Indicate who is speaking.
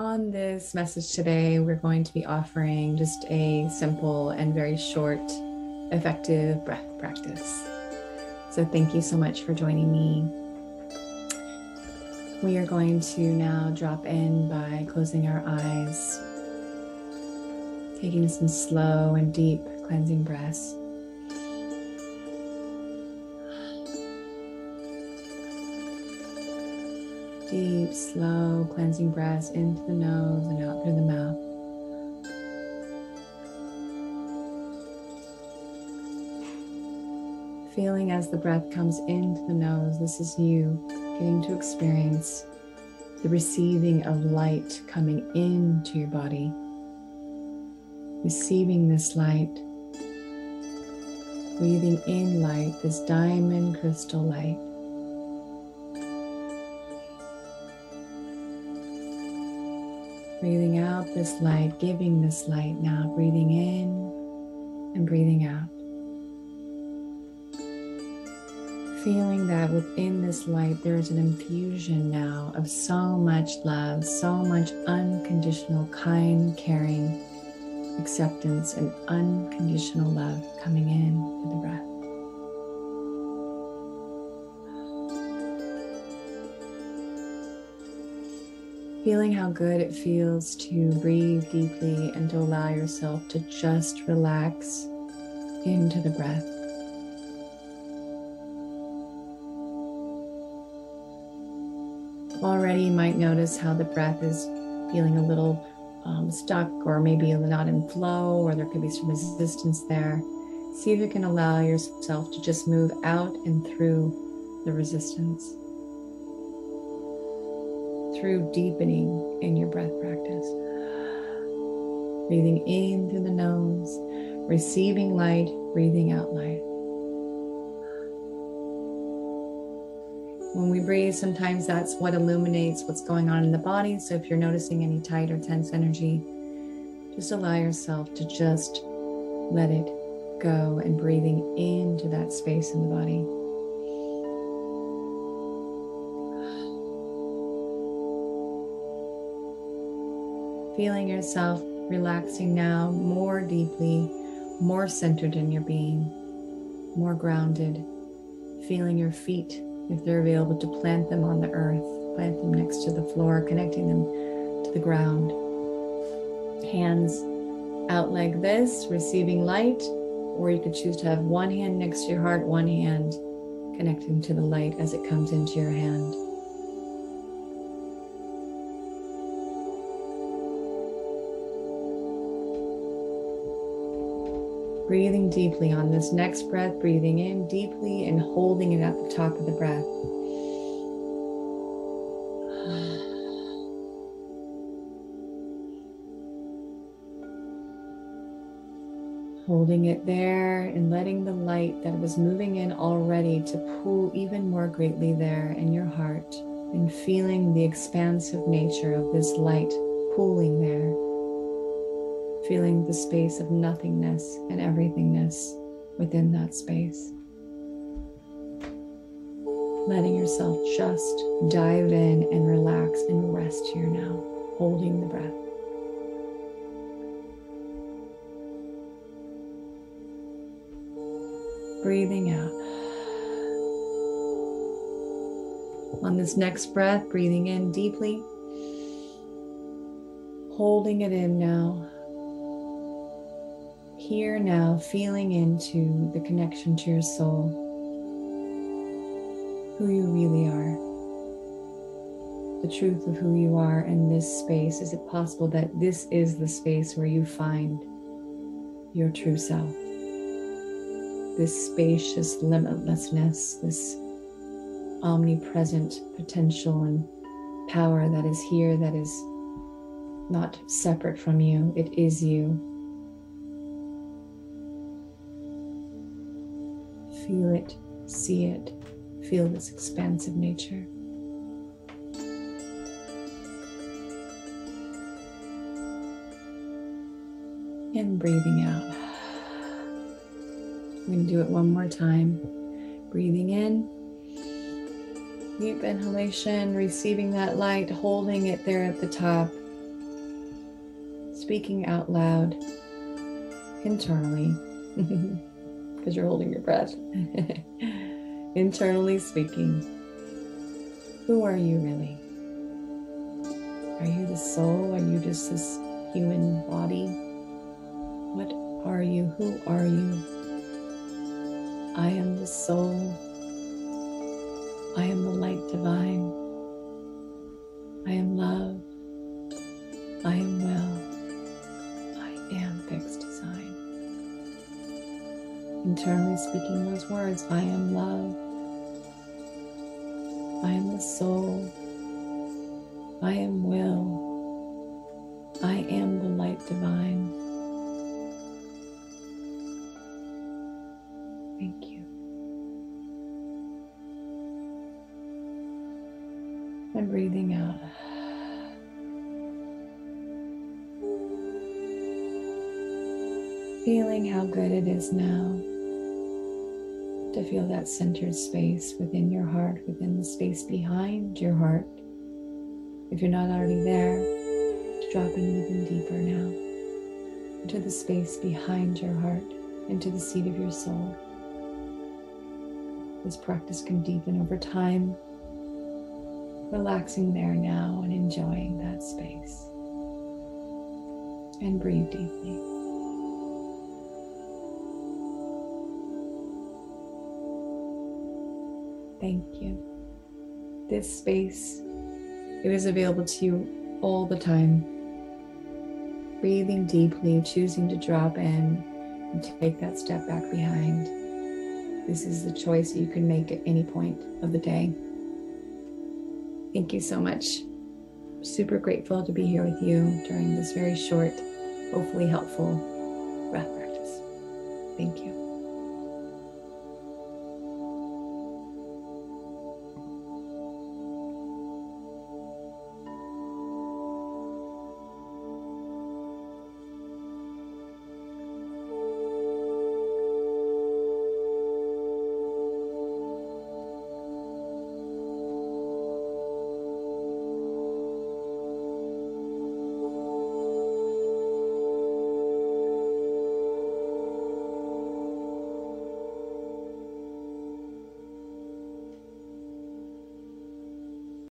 Speaker 1: On this message today, we're going to be offering just a simple and very short, effective breath practice. So, thank you so much for joining me. We are going to now drop in by closing our eyes, taking some slow and deep cleansing breaths. Deep, slow cleansing breaths into the nose and out through the mouth. Feeling as the breath comes into the nose, this is you getting to experience the receiving of light coming into your body. Receiving this light, breathing in light, this diamond crystal light. Breathing out this light, giving this light now, breathing in and breathing out. Feeling that within this light there is an infusion now of so much love, so much unconditional, kind, caring acceptance, and unconditional love coming in with the breath. Feeling how good it feels to breathe deeply and to allow yourself to just relax into the breath. Already, you might notice how the breath is feeling a little um, stuck, or maybe not in flow, or there could be some resistance there. See if you can allow yourself to just move out and through the resistance through deepening in your breath practice. Breathing in through the nose, receiving light, breathing out light. When we breathe, sometimes that's what illuminates what's going on in the body. So if you're noticing any tight or tense energy, just allow yourself to just let it go and breathing into that space in the body. Feeling yourself relaxing now more deeply, more centered in your being, more grounded, feeling your feet, if they're available, to plant them on the earth, plant them next to the floor, connecting them to the ground. Hands out like this, receiving light, or you could choose to have one hand next to your heart, one hand connecting to the light as it comes into your hand. Breathing deeply on this next breath, breathing in deeply and holding it at the top of the breath. Holding it there and letting the light that was moving in already to pool even more greatly there in your heart and feeling the expansive nature of this light pooling there feeling the space of nothingness and everythingness within that space. Letting yourself just dive in and relax and rest here now, holding the breath. Breathing out. On this next breath, breathing in deeply, holding it in now here now, feeling into the connection to your soul, who you really are, the truth of who you are in this space. Is it possible that this is the space where you find your true self? This spacious limitlessness, this omnipresent potential and power that is here, that is not separate from you, it is you. Feel it, see it, feel this expansive nature. And breathing out. I'm going to do it one more time. Breathing in, deep inhalation, receiving that light, holding it there at the top, speaking out loud internally because you're holding your breath. internally speaking, who are you really? Are you the soul? Are you just this human body? What are you? Who are you? I am the soul. I am the light divine. I am love. I am well. I am fixed. Internally speaking those words I am love. I am the soul. I am will. I am the light divine. Thank you. And breathing out. Feeling how good it is now to feel that centered space within your heart, within the space behind your heart if you're not already there, drop in even deeper now into the space behind your heart, into the seat of your soul. This practice can deepen over time, relaxing there now and enjoying that space. And breathe deeply. Thank you. This space it is available to you all the time. Breathing deeply, choosing to drop in and take that step back behind. This is the choice you can make at any point of the day. Thank you so much. Super grateful to be here with you during this very short, hopefully helpful breath practice. Thank you.